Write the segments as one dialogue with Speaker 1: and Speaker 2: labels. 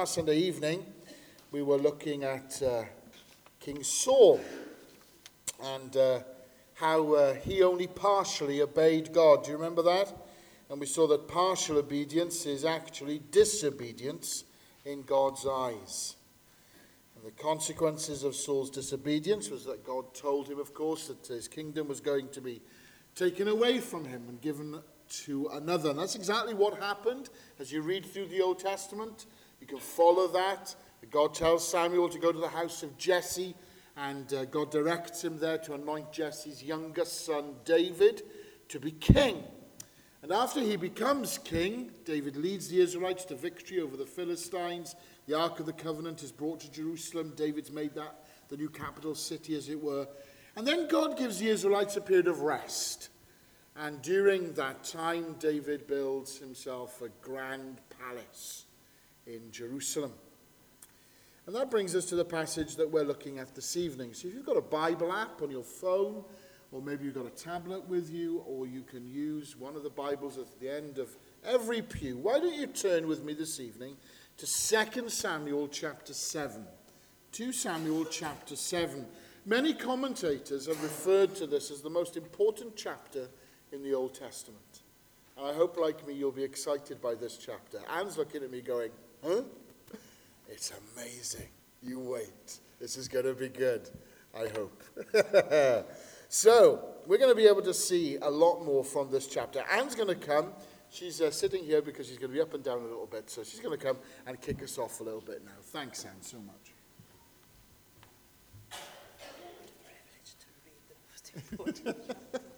Speaker 1: Last Sunday evening, we were looking at uh, King Saul and uh, how uh, he only partially obeyed God. Do you remember that? And we saw that partial obedience is actually disobedience in God's eyes. And the consequences of Saul's disobedience was that God told him, of course, that his kingdom was going to be taken away from him and given to another. And that's exactly what happened as you read through the Old Testament. You can follow that. God tells Samuel to go to the house of Jesse, and uh, God directs him there to anoint Jesse's youngest son, David, to be king. And after he becomes king, David leads the Israelites to victory over the Philistines. The Ark of the Covenant is brought to Jerusalem. David's made that the new capital city, as it were. And then God gives the Israelites a period of rest. And during that time, David builds himself a grand palace in Jerusalem. And that brings us to the passage that we're looking at this evening. So if you've got a Bible app on your phone, or maybe you've got a tablet with you, or you can use one of the Bibles at the end of every pew, why don't you turn with me this evening to 2 Samuel chapter 7. 2 Samuel chapter 7. Many commentators have referred to this as the most important chapter in the Old Testament. And I hope, like me, you'll be excited by this chapter. Anne's looking at me going, Huh? It's amazing. You wait. This is going to be good, I hope. so, we're going to be able to see a lot more from this chapter. Anne's going to come. She's uh, sitting here because she's going to be up and down a little bit. So, she's going to come and kick us off a little bit now. Thanks, Anne, so much.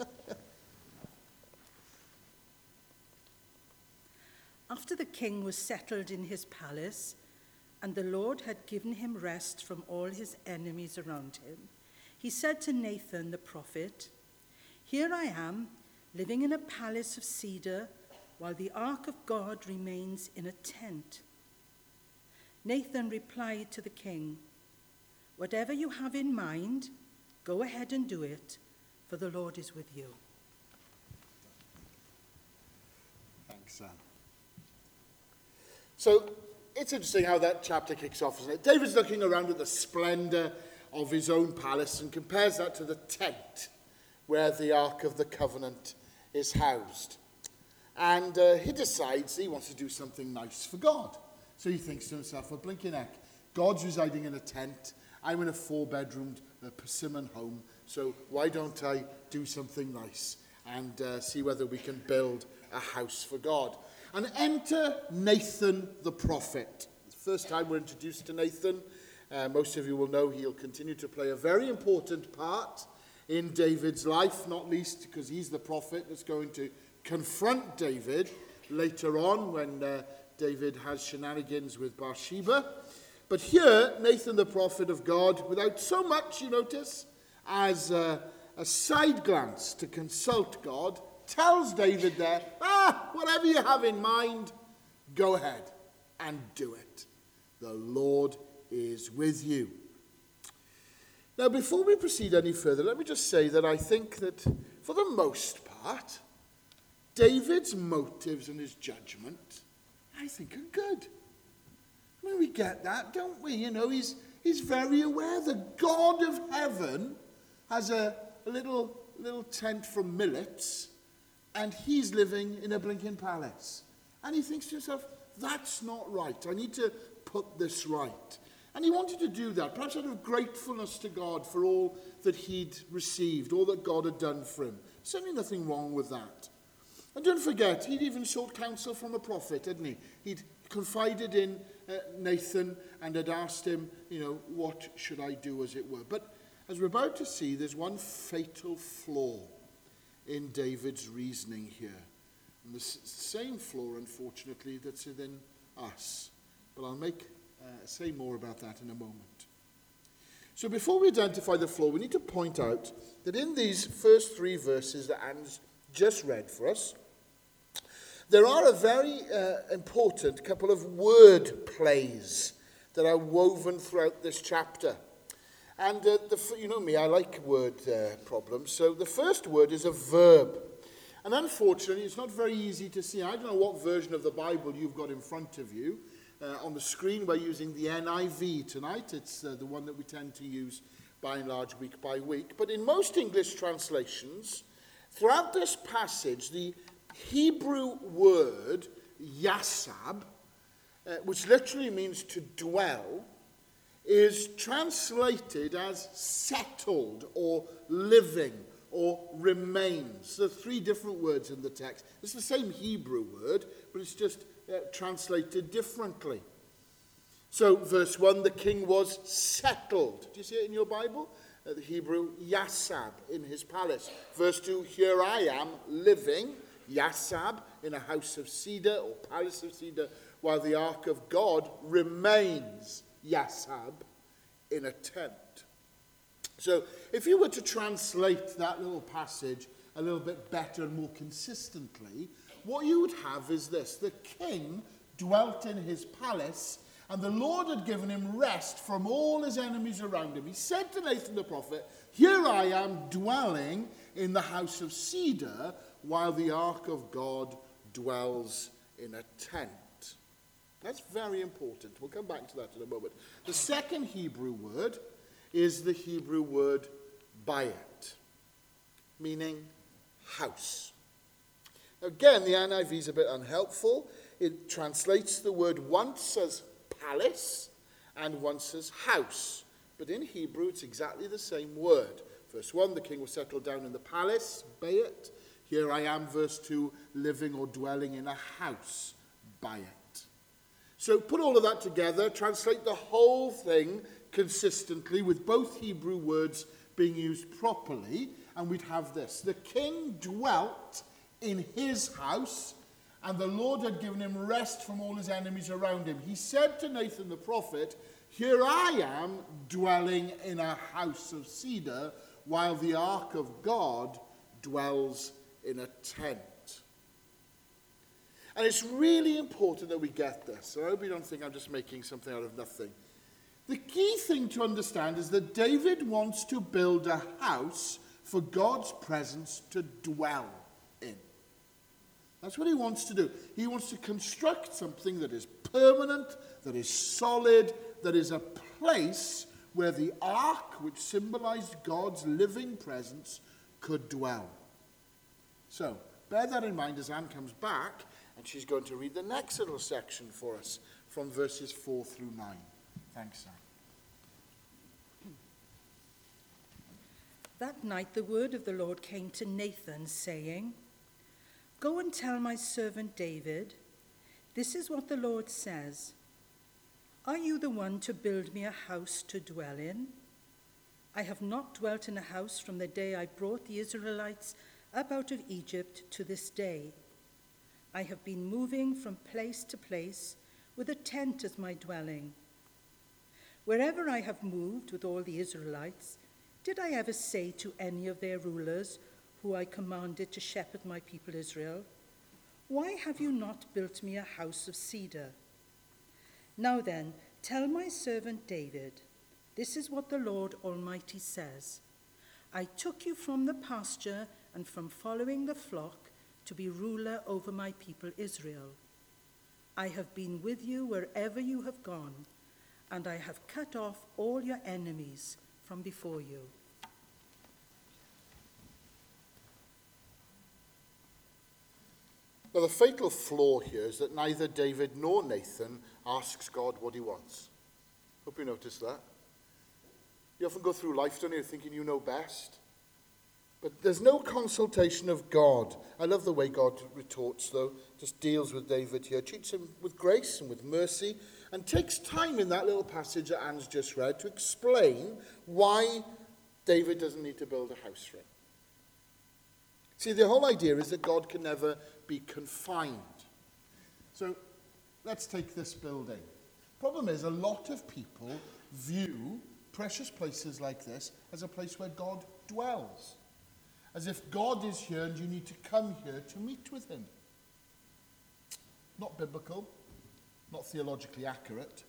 Speaker 2: After the king was settled in his palace, and the Lord had given him rest from all his enemies around him, he said to Nathan the prophet, Here I am, living in a palace of cedar, while the ark of God remains in a tent. Nathan replied to the king, Whatever you have in mind, go ahead and do it, for the Lord is with you.
Speaker 1: Thanks, Sam. So it's interesting how that chapter kicks off, isn't it? David's looking around at the splendor of his own palace and compares that to the tent where the Ark of the Covenant is housed. And uh, he decides he wants to do something nice for God. So he thinks to himself, well, blinking heck, God's residing in a tent. I'm in a four-bedroomed uh, Persimmon home. So why don't I do something nice and uh, see whether we can build a house for God? And enter Nathan the prophet. first time we're introduced to Nathan. Uh, most of you will know he'll continue to play a very important part in David's life, not least because he's the prophet that's going to confront David later on when uh, David has shenanigans with Bathsheba. But here, Nathan the prophet of God, without so much, you notice, as a, a side glance to consult God, tells David there, ah, whatever you have in mind, go ahead and do it. The Lord is with you. Now, before we proceed any further, let me just say that I think that for the most part, David's motives and his judgment, I think, are good. I mean, we get that, don't we? You know, he's, he's very aware the God of heaven has a, a little, little tent from Millets and he's living in a blinking palace. And he thinks to himself, that's not right. I need to put this right. And he wanted to do that, perhaps out of gratefulness to God for all that he'd received, all that God had done for him. Certainly nothing wrong with that. And don't forget, he'd even sought counsel from a prophet, hadn't he? He'd confided in uh, Nathan and had asked him, you know, what should I do, as it were. But as we're about to see, there's one fatal flaw in David's reasoning here. And the same flaw, unfortunately, that's within us. But I'll make, uh, say more about that in a moment. So before we identify the flaw, we need to point out that in these first three verses that Anne's just read for us, there are a very uh, important couple of word plays that are woven throughout this chapter. And uh, the, you know me, I like word uh, problems. So the first word is a verb. And unfortunately, it's not very easy to see. I don't know what version of the Bible you've got in front of you, uh, on the screen, we're using the NIV tonight. It's uh, the one that we tend to use by and large week by week. But in most English translations, throughout this passage, the Hebrew word yasab, uh, which literally means to dwell, is translated as settled or living or remains. Are three different words in the text. It's the same Hebrew word, but it's just uh, translated differently. So, verse 1 the king was settled. Do you see it in your Bible? Uh, the Hebrew, Yasab, in his palace. Verse 2 Here I am living, Yasab, in a house of cedar or palace of cedar, while the ark of God remains, Yasab, in a tent. So, if you were to translate that little passage a little bit better and more consistently, what you would have is this the king dwelt in his palace, and the Lord had given him rest from all his enemies around him. He said to Nathan the prophet, Here I am dwelling in the house of cedar, while the ark of God dwells in a tent. That's very important. We'll come back to that in a moment. The second Hebrew word is the Hebrew word bayit, meaning house. Again, the NIV is a bit unhelpful. It translates the word once as palace and once as house. But in Hebrew, it's exactly the same word. Verse 1, the king was settled down in the palace, bayit. Here I am, verse 2, living or dwelling in a house, bayit. So put all of that together, translate the whole thing consistently with both Hebrew words being used properly, and we'd have this The king dwelt in his house, and the Lord had given him rest from all his enemies around him. He said to Nathan the prophet, Here I am dwelling in a house of cedar, while the ark of God dwells in a tent. And it's really important that we get this. So I hope you don't think I'm just making something out of nothing. The key thing to understand is that David wants to build a house for God's presence to dwell in. That's what he wants to do. He wants to construct something that is permanent, that is solid, that is a place where the ark, which symbolized God's living presence, could dwell. So, bear that in mind as Anne comes back, and she's going to read the next little section for us from verses 4 through 9. Thanks, Anne.
Speaker 2: That night the word of the Lord came to Nathan, saying, Go and tell my servant David, This is what the Lord says Are you the one to build me a house to dwell in? I have not dwelt in a house from the day I brought the Israelites up out of Egypt to this day. I have been moving from place to place with a tent as my dwelling. Wherever I have moved with all the Israelites, did I ever say to any of their rulers, who I commanded to shepherd my people Israel, Why have you not built me a house of cedar? Now then, tell my servant David, This is what the Lord Almighty says I took you from the pasture and from following the flock to be ruler over my people Israel. I have been with you wherever you have gone, and I have cut off all your enemies from before you.
Speaker 1: Now, the fatal flaw here is that neither David nor Nathan asks God what he wants. Hope you noticed that. You often go through life, don't you, thinking you know best. But there's no consultation of God. I love the way God retorts, though, just deals with David here, treats him with grace and with mercy, and takes time in that little passage that Anne's just read to explain why David doesn't need to build a house for him. See, the whole idea is that God can never be confined. So let's take this building. Problem is, a lot of people view precious places like this as a place where God dwells. As if God is here and you need to come here to meet with him. Not biblical, not theologically accurate,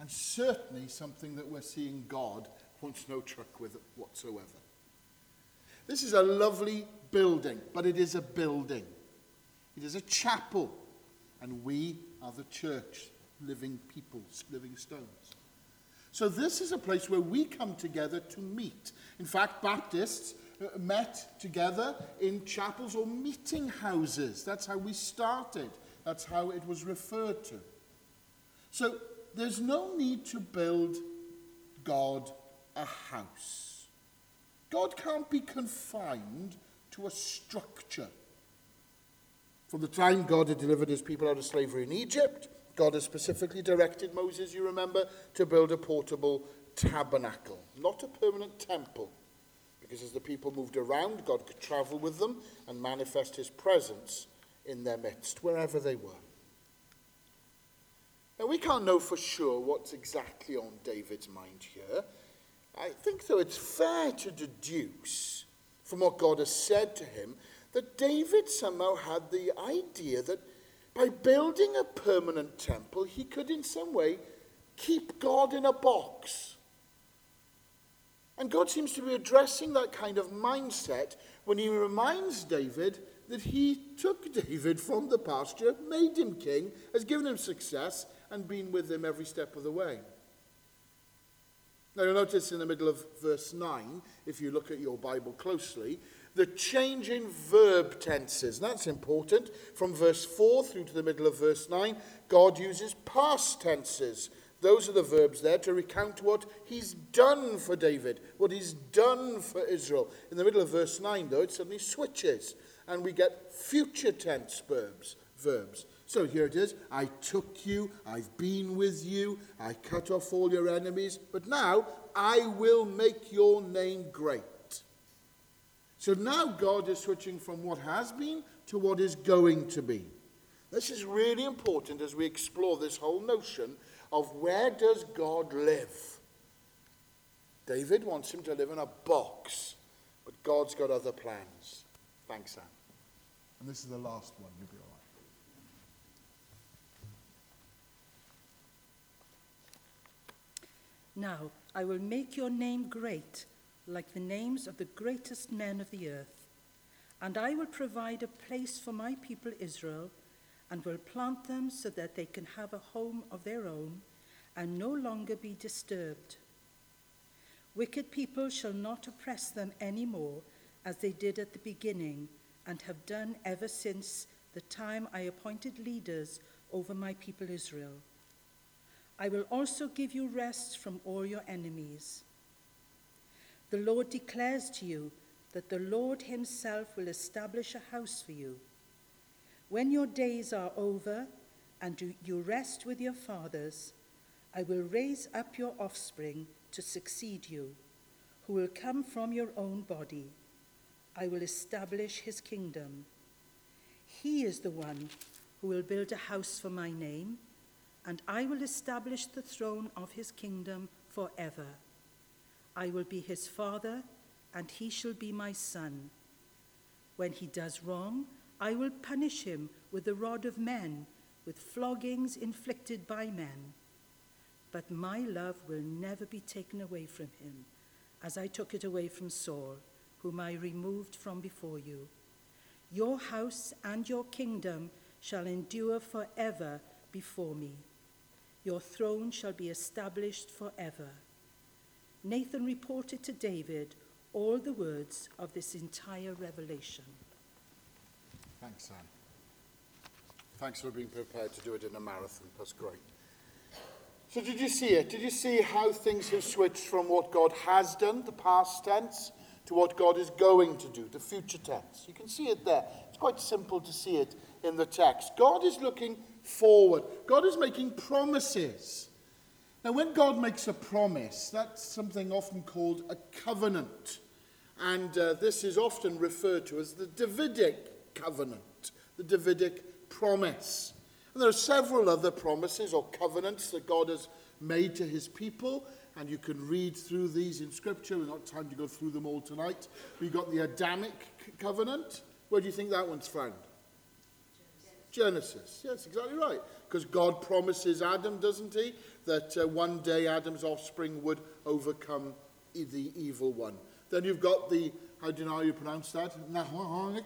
Speaker 1: and certainly something that we're seeing God wants no truck with whatsoever. This is a lovely building, but it is a building. It is a chapel, and we are the church. living peoples, living stones. So this is a place where we come together to meet. In fact, Baptists Uh, met together in chapels or meeting houses. That's how we started. That's how it was referred to. So there's no need to build God a house. God can't be confined to a structure. From the time God had delivered his people out of slavery in Egypt, God has specifically directed Moses, you remember, to build a portable tabernacle, not a permanent temple. Because as the people moved around, God could travel with them and manifest his presence in their midst, wherever they were. Now, we can't know for sure what's exactly on David's mind here. I think, though, it's fair to deduce from what God has said to him that David somehow had the idea that by building a permanent temple, he could in some way keep God in a box. And God seems to be addressing that kind of mindset when he reminds David that he took David from the pasture, made him king, has given him success, and been with him every step of the way. Now, you'll notice in the middle of verse 9, if you look at your Bible closely, the change in verb tenses. That's important. From verse 4 through to the middle of verse 9, God uses past tenses. Those are the verbs there to recount what he's done for David, what he's done for Israel. In the middle of verse 9, though, it suddenly switches, and we get future tense verbs. verbs. So here it is I took you, I've been with you, I cut off all your enemies, but now I will make your name great. So now God is switching from what has been to what is going to be. This is really important as we explore this whole notion of where does God live? David wants him to live in a box, but God's got other plans. Thanks, Sam. And this is the last one. You'll be all
Speaker 2: right. Now, I will make your name great like the names of the greatest men of the earth. And I will provide a place for my people Israel, and will plant them so that they can have a home of their own and no longer be disturbed. Wicked people shall not oppress them any more, as they did at the beginning, and have done ever since the time I appointed leaders over my people Israel. I will also give you rest from all your enemies. The Lord declares to you that the Lord himself will establish a house for you. When your days are over and you rest with your fathers, I will raise up your offspring to succeed you, who will come from your own body. I will establish his kingdom. He is the one who will build a house for my name, and I will establish the throne of his kingdom forever. I will be his father, and he shall be my son. When he does wrong, I will punish him with the rod of men, with floggings inflicted by men. But my love will never be taken away from him, as I took it away from Saul, whom I removed from before you. Your house and your kingdom shall endure forever before me. Your throne shall be established forever. Nathan reported to David all the words of this entire revelation.
Speaker 1: Thanks, Sam. Thanks for being prepared to do it in a marathon. That's great. So, did you see it? Did you see how things have switched from what God has done, the past tense, to what God is going to do, the future tense? You can see it there. It's quite simple to see it in the text. God is looking forward, God is making promises. Now, when God makes a promise, that's something often called a covenant. And uh, this is often referred to as the Davidic covenant, the Davidic promise. And there are several other promises or covenants that God has made to his people. And you can read through these in Scripture. We've not time to go through them all tonight. We've got the Adamic covenant. Where do you think that one's found? Genesis. Yes, exactly right. Because God promises Adam, doesn't he? that uh, one day Adam's offspring would overcome the evil one. Then you've got the, how do you know how you pronounce that? Nahoic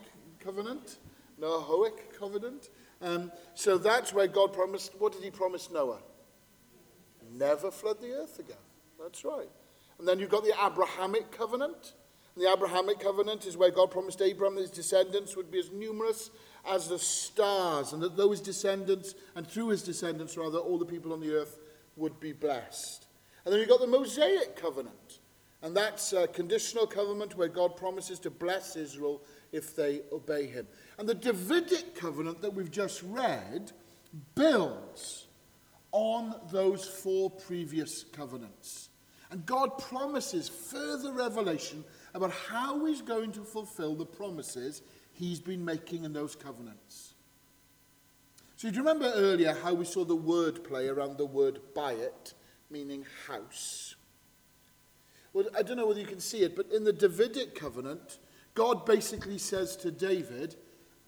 Speaker 1: covenant? Nahoic covenant. Um, so that's where God promised. What did he promise Noah? Never flood the earth again. That's right. And then you've got the Abrahamic covenant. And the Abrahamic covenant is where God promised Abraham that his descendants would be as numerous as the stars, and that those descendants, and through his descendants, rather, all the people on the earth would be blessed. And then you've got the Mosaic covenant. And that's a conditional covenant where God promises to bless Israel if they obey him. And the Davidic covenant that we've just read builds on those four previous covenants. And God promises further revelation about how he's going to fulfill the promises he's been making in those covenants. So, do you remember earlier how we saw the word play around the word bayit, meaning house? Well, I don't know whether you can see it, but in the Davidic covenant, God basically says to David,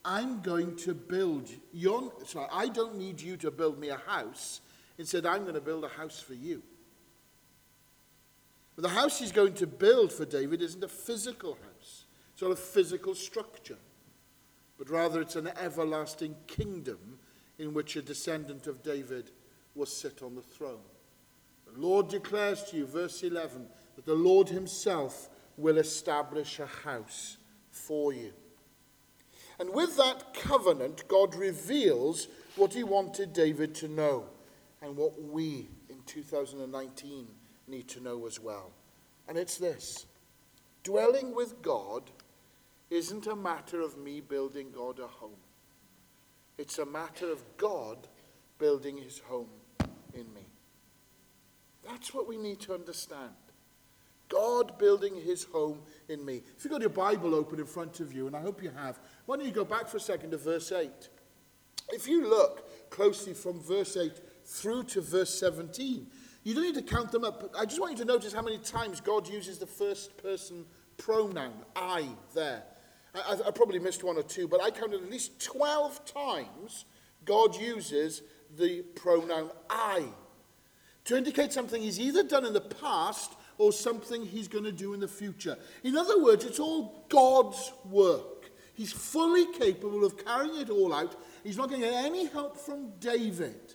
Speaker 1: I'm going to build your, sorry, I don't need you to build me a house. Instead, I'm going to build a house for you. But the house he's going to build for David isn't a physical house. It's not a physical structure. But rather, it's an everlasting kingdom in which a descendant of David will sit on the throne. The Lord declares to you, verse 11, that the Lord himself will establish a house for you. And with that covenant, God reveals what he wanted David to know and what we in 2019 need to know as well. And it's this dwelling with God isn't a matter of me building God a home, it's a matter of God building his home in me. That's what we need to understand. God building his home in me. If you've got your Bible open in front of you, and I hope you have, why don't you go back for a second to verse 8? If you look closely from verse 8 through to verse 17, you don't need to count them up, but I just want you to notice how many times God uses the first person pronoun, I, there. I, I, probably missed one or two, but I counted at least 12 times God uses the pronoun I to indicate something he's either done in the past or something he's going to do in the future. In other words, it's all God's work. He's fully capable of carrying it all out. He's not going to get any help from David.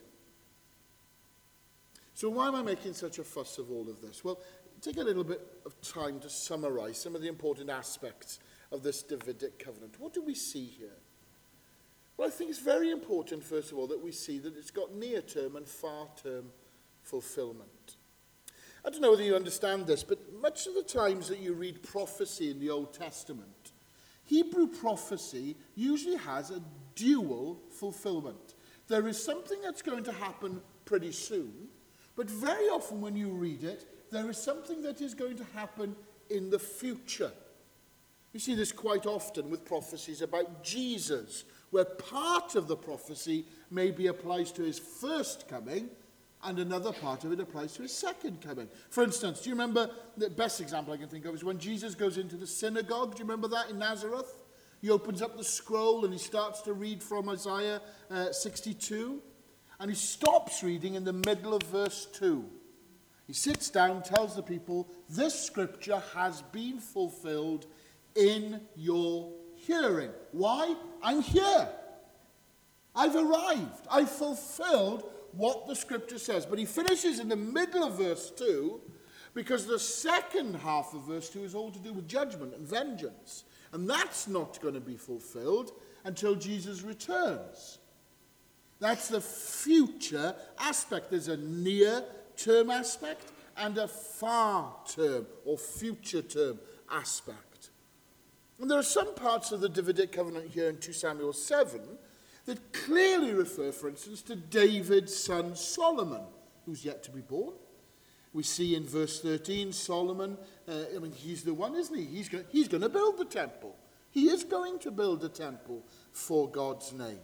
Speaker 1: So, why am I making such a fuss of all of this? Well, take a little bit of time to summarize some of the important aspects of this Davidic covenant. What do we see here? Well, I think it's very important, first of all, that we see that it's got near term and far term fulfillment. I don't know whether you understand this, but much of the times that you read prophecy in the Old Testament, Hebrew prophecy usually has a dual fulfillment. There is something that's going to happen pretty soon, but very often when you read it, there is something that is going to happen in the future. You see this quite often with prophecies about Jesus, where part of the prophecy maybe applies to his first coming and another part of it applies to his second coming. For instance, do you remember the best example I can think of is when Jesus goes into the synagogue? Do you remember that in Nazareth? He opens up the scroll and he starts to read from Isaiah uh, 62. And he stops reading in the middle of verse 2. He sits down, tells the people, This scripture has been fulfilled in your hearing. Why? I'm here. I've arrived. I've fulfilled what the scripture says. But he finishes in the middle of verse 2 because the second half of verse 2 is all to do with judgment and vengeance. And that's not going to be fulfilled until Jesus returns. That's the future aspect. There's a near term aspect and a far term or future term aspect. And there are some parts of the Davidic covenant here in 2 Samuel 7 that clearly refer, for instance, to David's son Solomon, who's yet to be born. We see in verse 13, Solomon, uh, I mean, he's the one, isn't he? He's, go- he's going to build the temple. He is going to build a temple for God's name.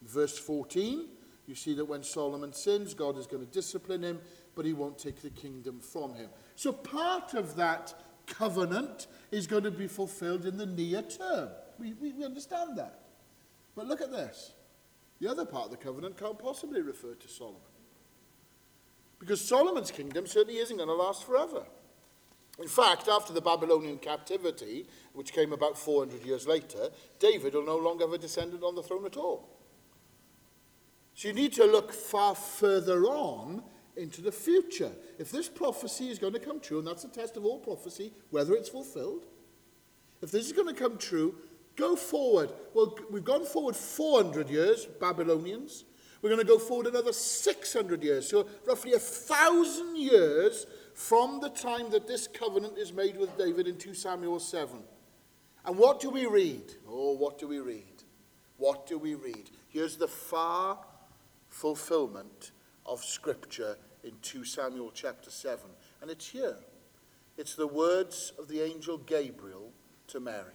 Speaker 1: In verse 14, you see that when Solomon sins, God is going to discipline him, but he won't take the kingdom from him. So part of that covenant is going to be fulfilled in the near term. We, we, we understand that. But look at this. The other part of the covenant can't possibly refer to Solomon. Because Solomon's kingdom certainly isn't going to last forever. In fact, after the Babylonian captivity, which came about 400 years later, David will no longer have a descendant on the throne at all. So you need to look far further on into the future. If this prophecy is going to come true, and that's a test of all prophecy, whether it's fulfilled, if this is going to come true, go forward. Well, we've gone forward 400 years, Babylonians. We're going to go forward another 600 years, so roughly a thousand years from the time that this covenant is made with David in 2 Samuel 7. And what do we read? Oh, what do we read? What do we read? Here's the far fulfillment of Scripture in 2 Samuel chapter 7. And it's here. It's the words of the angel Gabriel to Mary.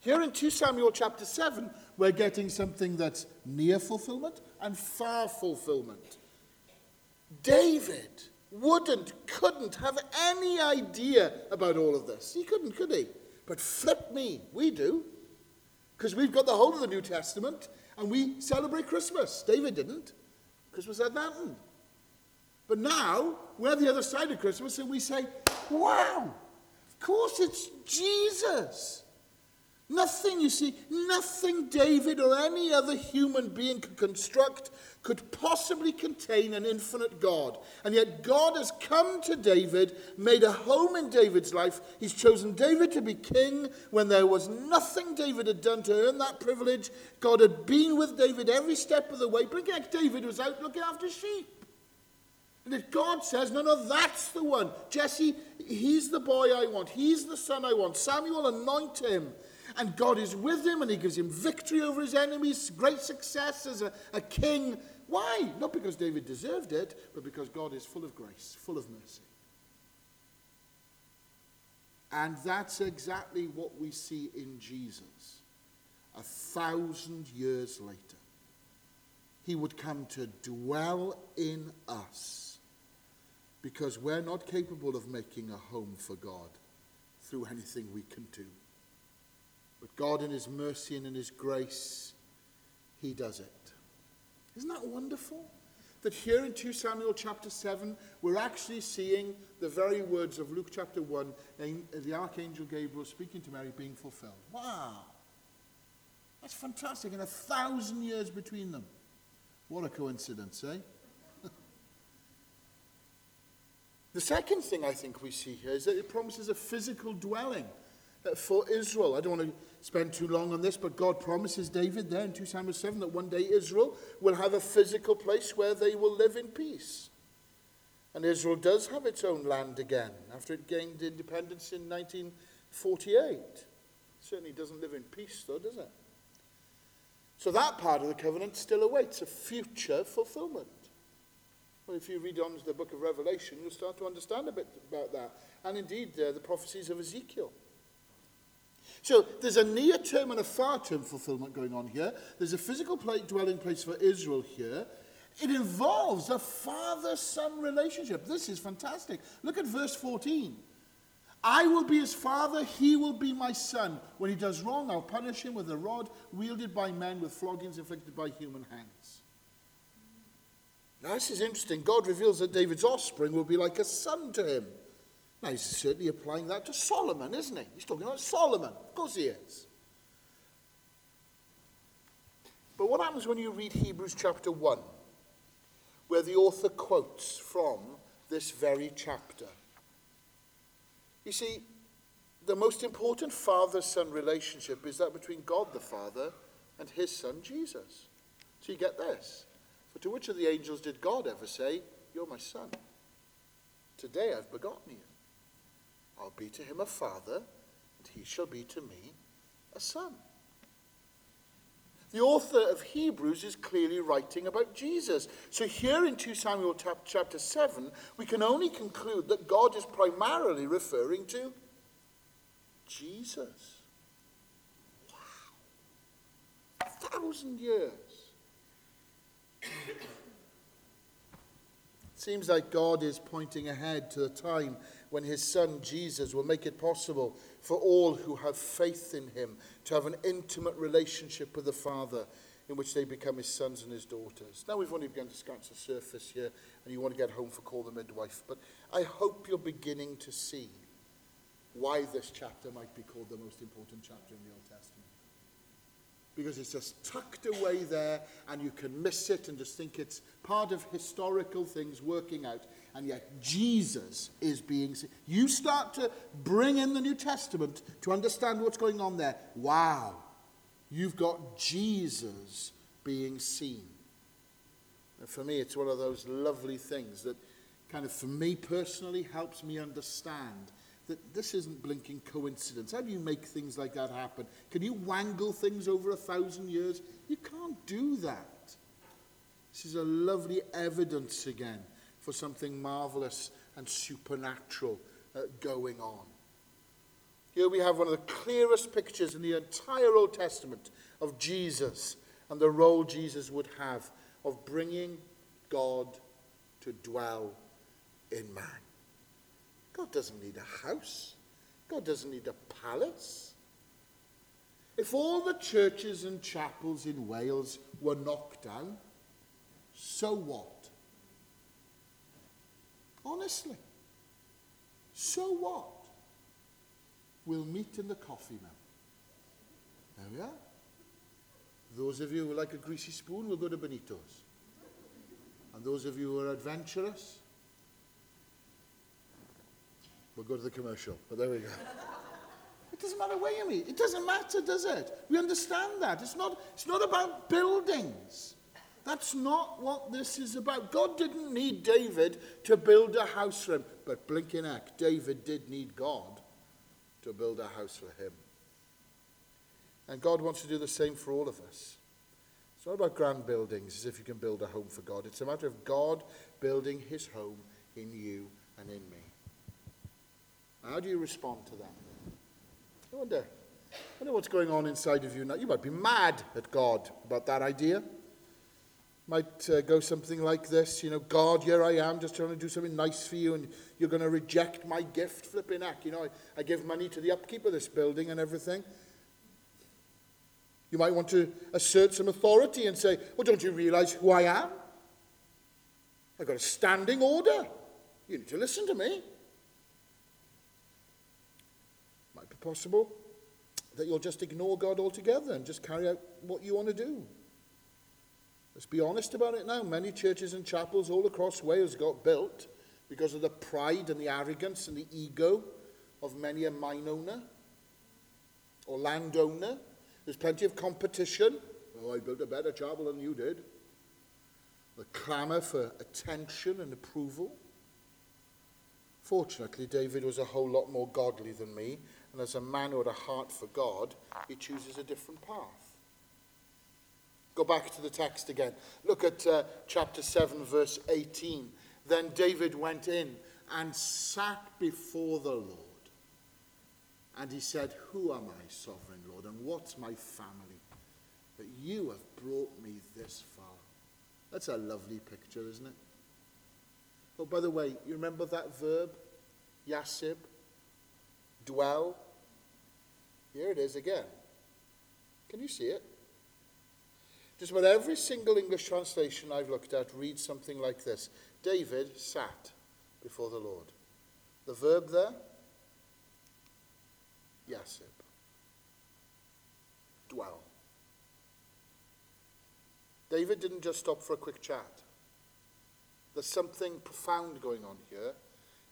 Speaker 1: Here in 2 Samuel chapter 7, we're getting something that's near fulfillment and far fulfillment. David wouldn't, couldn't have any idea about all of this. He couldn't, could he? But flip me, we do. Because we've got the whole of the New Testament and we celebrate Christmas. David didn't. Christmas had nothing. But now, we're the other side of Christmas and we say, wow, of course it's Jesus. Nothing, you see, nothing David or any other human being could construct could possibly contain an infinite God. And yet God has come to David, made a home in David's life. He's chosen David to be king when there was nothing David had done to earn that privilege. God had been with David every step of the way. But yet David was out looking after sheep. And if God says, no, no, that's the one. Jesse, he's the boy I want. He's the son I want. Samuel, anoint him and God is with him and he gives him victory over his enemies, great success as a, a king. Why? Not because David deserved it, but because God is full of grace, full of mercy. And that's exactly what we see in Jesus a thousand years later. He would come to dwell in us because we're not capable of making a home for God through anything we can do. But God, in His mercy and in His grace, He does it. Isn't that wonderful? That here in 2 Samuel chapter 7, we're actually seeing the very words of Luke chapter 1, the archangel Gabriel speaking to Mary being fulfilled. Wow! That's fantastic. And a thousand years between them. What a coincidence, eh? the second thing I think we see here is that it promises a physical dwelling for Israel. I don't want to spend too long on this, but God promises David there in 2 Samuel 7 that one day Israel will have a physical place where they will live in peace. And Israel does have its own land again after it gained independence in 1948. It certainly doesn't live in peace, though, does it? So that part of the covenant still awaits a future fulfillment. Well, if you read on to the book of Revelation, you'll start to understand a bit about that. And indeed, uh, the prophecies of Ezekiel. So there's a near term and a far term fulfillment going on here. There's a physical place, dwelling place for Israel here. It involves a father son relationship. This is fantastic. Look at verse 14. I will be his father, he will be my son. When he does wrong, I'll punish him with a rod wielded by men with floggings inflicted by human hands. Now, this is interesting. God reveals that David's offspring will be like a son to him. Now, he's certainly applying that to Solomon, isn't he? He's talking about Solomon. Of course he is. But what happens when you read Hebrews chapter 1, where the author quotes from this very chapter? You see, the most important father son relationship is that between God the Father and his son Jesus. So you get this. For to which of the angels did God ever say, You're my son? Today I've begotten you. I'll be to him a father, and he shall be to me a son. The author of Hebrews is clearly writing about Jesus. So, here in 2 Samuel chapter 7, we can only conclude that God is primarily referring to Jesus. Wow. A thousand years. It seems like God is pointing ahead to the time when his son Jesus will make it possible for all who have faith in him to have an intimate relationship with the Father in which they become his sons and his daughters. Now we've only begun to scratch the surface here and you want to get home for Call the Midwife, but I hope you're beginning to see why this chapter might be called the most important chapter in the Old Testament. Because it's just tucked away there and you can miss it and just think it's part of historical things working out. And yet Jesus is being seen. You start to bring in the New Testament to understand what's going on there. Wow. You've got Jesus being seen. And for me, it's one of those lovely things that kind of, for me personally, helps me understand that this isn't blinking coincidence. How do you make things like that happen? Can you wangle things over a thousand years? You can't do that. This is a lovely evidence again for something marvelous and supernatural uh, going on. Here we have one of the clearest pictures in the entire Old Testament of Jesus and the role Jesus would have of bringing God to dwell in man. God doesn't need a house. God doesn't need a palace. If all the churches and chapels in Wales were knocked down, so what? Honestly, so what? We'll meet in the coffee mill. There we are. Those of you who like a greasy spoon will go to Benito's. And those of you who are adventurous, We'll go to the commercial, but there we go. It doesn't matter where you meet. It doesn't matter, does it? We understand that. It's not, it's not about buildings. That's not what this is about. God didn't need David to build a house for him. But blinking heck, David did need God to build a house for him. And God wants to do the same for all of us. It's not about grand buildings as if you can build a home for God. It's a matter of God building his home in you and in me. How do you respond to that? I wonder, I wonder what's going on inside of you now. You might be mad at God about that idea. Might uh, go something like this, you know, God, here I am, just trying to do something nice for you, and you're going to reject my gift, flipping heck. You know, I, I give money to the upkeep of this building and everything. You might want to assert some authority and say, well, don't you realize who I am? I've got a standing order. You need to listen to me. Might be possible that you'll just ignore God altogether and just carry out what you want to do. Let's be honest about it now. Many churches and chapels all across Wales got built because of the pride and the arrogance and the ego of many a mine owner or landowner. There's plenty of competition. Oh, I built a better chapel than you did. The clamour for attention and approval. Fortunately, David was a whole lot more godly than me and as a man who had a heart for God, he chooses a different path. Go back to the text again. Look at uh, chapter 7, verse 18. Then David went in and sat before the Lord. And he said, Who am I, sovereign Lord, and what's my family that you have brought me this far? That's a lovely picture, isn't it? Oh, by the way, you remember that verb, yasib? dwell. Here it is again. Can you see it? Just about every single English translation I've looked at reads something like this David sat before the Lord. The verb there, yasib. Dwell. David didn't just stop for a quick chat. There's something profound going on here.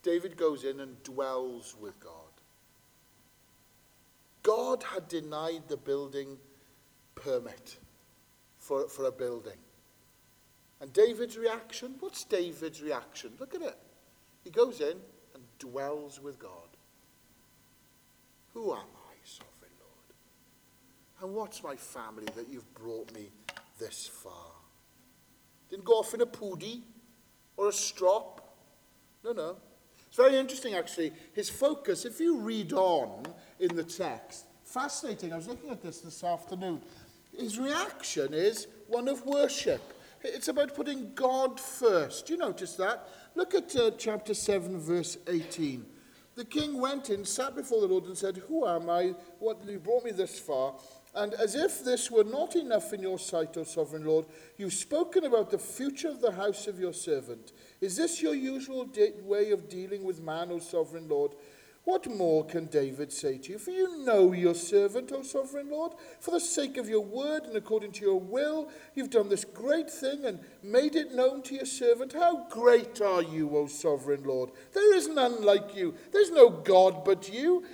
Speaker 1: David goes in and dwells with God. God had denied the building permit for, for a building. And David's reaction, what's David's reaction? Look at it. He goes in and dwells with God. Who am I, sovereign Lord? And what's my family that you've brought me this far? Didn't go off in a poodie or a strop. No, no. It's very interesting, actually. His focus, if you read on in the text, fascinating. I was looking at this this afternoon. His reaction is one of worship. It's about putting God first. Do you notice that? Look at uh, chapter 7, verse 18. The king went in, sat before the Lord, and said, Who am I? What you brought me this far? And as if this were not enough in your sight, O sovereign Lord, you've spoken about the future of the house of your servant. Is this your usual de- way of dealing with man, O sovereign Lord? What more can David say to you? For you know your servant, O sovereign Lord. For the sake of your word and according to your will, you've done this great thing and made it known to your servant. How great are you, O sovereign Lord? There is none like you. There's no God but you,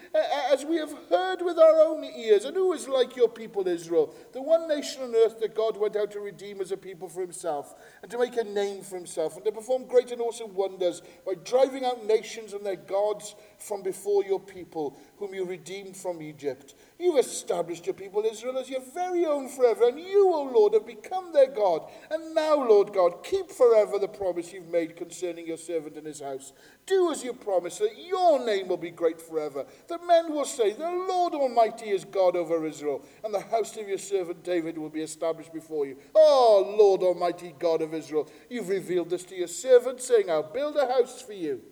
Speaker 1: as we have heard with our own ears. And who is like your people, Israel? The one nation on earth that God went out to redeem as a people for himself, and to make a name for himself, and to perform great and awesome wonders by driving out nations and their gods from before your people, whom you redeemed from Egypt. You've established your people Israel as your very own forever, and you, O Lord, have become their God. And now, Lord God, keep forever the promise you've made concerning your servant and his house. Do as you promised, that your name will be great forever. That men will say, The Lord Almighty is God over Israel, and the house of your servant David will be established before you. Oh, Lord Almighty God of Israel, you've revealed this to your servant, saying, I'll build a house for you.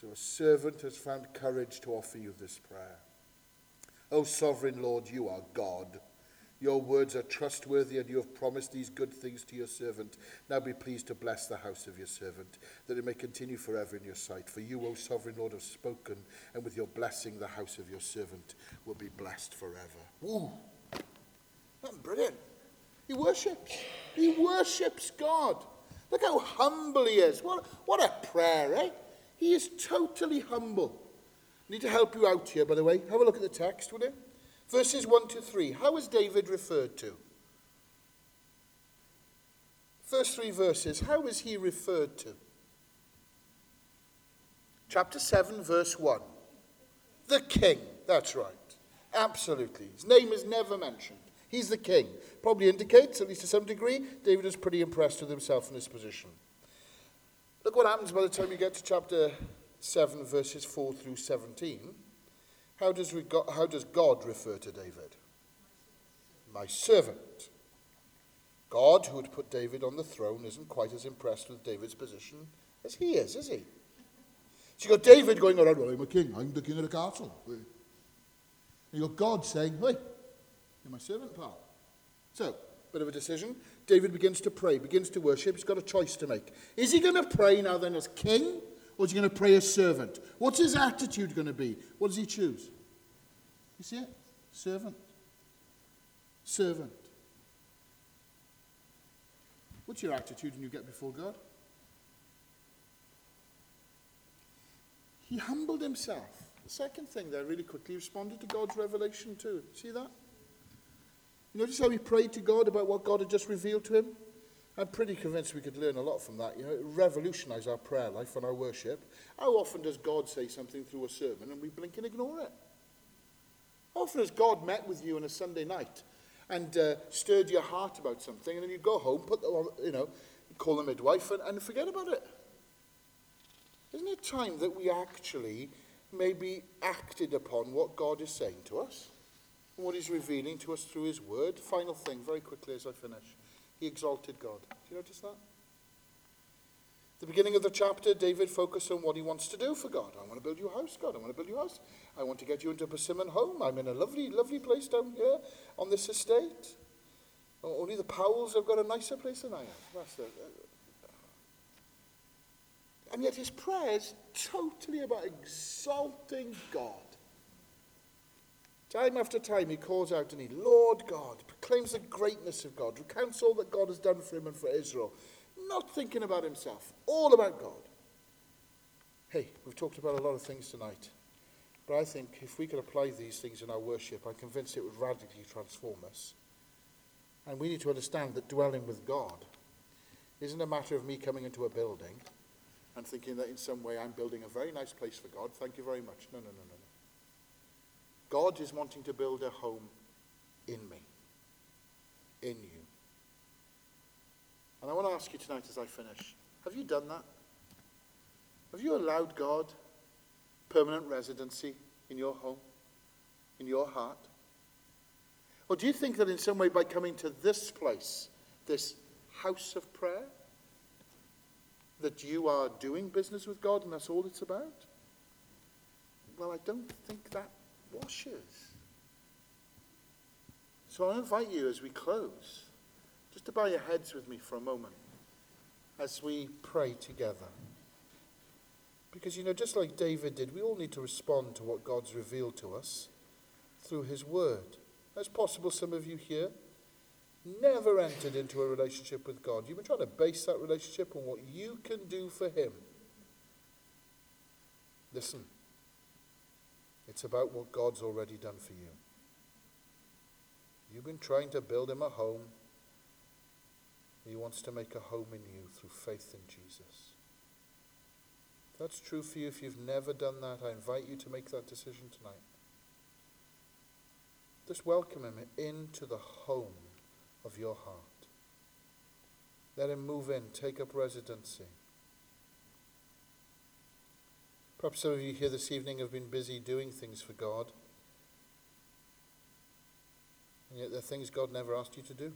Speaker 1: So a servant has found courage to offer you this prayer. O sovereign Lord, you are God. Your words are trustworthy, and you have promised these good things to your servant. Now be pleased to bless the house of your servant, that it may continue forever in your sight. For you, O sovereign Lord, have spoken, and with your blessing, the house of your servant will be blessed forever. Woo! that's brilliant. He worships. He worships God. Look how humble he is. What, what a prayer, eh? He is totally humble. I need to help you out here, by the way. Have a look at the text, will you? Verses 1 to 3. How is David referred to? First three verses, how is he referred to? Chapter 7, verse 1. The king. That's right. Absolutely. His name is never mentioned. He's the king. Probably indicates, at least to some degree, David is pretty impressed with himself in this position. Look what happens by the time you get to chapter 7, verses 4 through 17. How does, God, how does God refer to David? My servant. God, who had put David on the throne, isn't quite as impressed with David's position as he is, is he? So you've got David going around, well, I'm a king, I'm the king of the castle. And you've got God saying, hey, you're my servant, pal. So, bit of a decision. David begins to pray, begins to worship. He's got a choice to make. Is he going to pray now then as king, or is he going to pray as servant? What's his attitude going to be? What does he choose? You see it? Servant. Servant. What's your attitude when you get before God? He humbled himself. The second thing there, really quickly, responded to God's revelation too. See that? You notice how he prayed to God about what God had just revealed to him? I'm pretty convinced we could learn a lot from that. You know, it revolutionise our prayer life and our worship. How often does God say something through a sermon and we blink and ignore it? How often has God met with you on a Sunday night and uh, stirred your heart about something and then you go home, put the, you know, call the midwife and, and forget about it? Isn't it time that we actually maybe acted upon what God is saying to us? What he's revealing to us through his word. Final thing, very quickly as I finish. He exalted God. Do you notice that? the beginning of the chapter, David focused on what he wants to do for God. I want to build you a house, God. I want to build you a house. I want to get you into a Persimmon home. I'm in a lovely, lovely place down here on this estate. Only the Powells have got a nicer place than I have. The, uh, and yet his prayer is totally about exalting God. Time after time, he calls out and he, Lord God, proclaims the greatness of God, recounts all that God has done for him and for Israel, not thinking about himself, all about God. Hey, we've talked about a lot of things tonight, but I think if we could apply these things in our worship, I'm convinced it would radically transform us. And we need to understand that dwelling with God isn't a matter of me coming into a building and thinking that in some way I'm building a very nice place for God. Thank you very much. No, no, no, no. God is wanting to build a home in me, in you. And I want to ask you tonight as I finish have you done that? Have you allowed God permanent residency in your home, in your heart? Or do you think that in some way by coming to this place, this house of prayer? That you are doing business with God and that's all it's about? Well, I don't think that washes. So I invite you as we close, just to bow your heads with me for a moment as we pray together. Because, you know, just like David did, we all need to respond to what God's revealed to us through his word. It's possible some of you here never entered into a relationship with God. You've been trying to base that relationship on what you can do for him. Listen, it's about what God's already done for you. You've been trying to build him a home. He wants to make a home in you through faith in Jesus. If that's true for you, if you've never done that, I invite you to make that decision tonight. Just welcome him into the home of your heart. Let him move in, take up residency. Perhaps some of you here this evening have been busy doing things for God, and yet they're things God never asked you to do.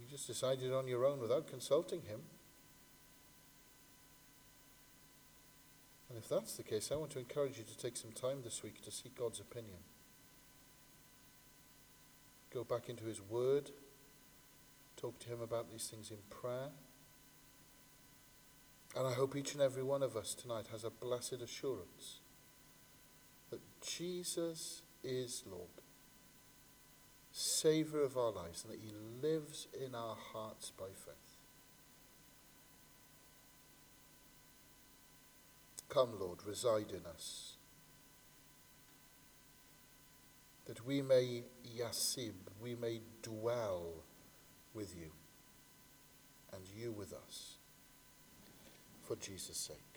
Speaker 1: You just decided on your own without consulting Him. And if that's the case, I want to encourage you to take some time this week to seek God's opinion. Go back into His Word, talk to Him about these things in prayer. And I hope each and every one of us tonight has a blessed assurance that Jesus is Lord, Saviour of our lives, and that He lives in our hearts by faith. Come, Lord, reside in us, that we may yasib, we may dwell with you, and you with us for Jesus' sake.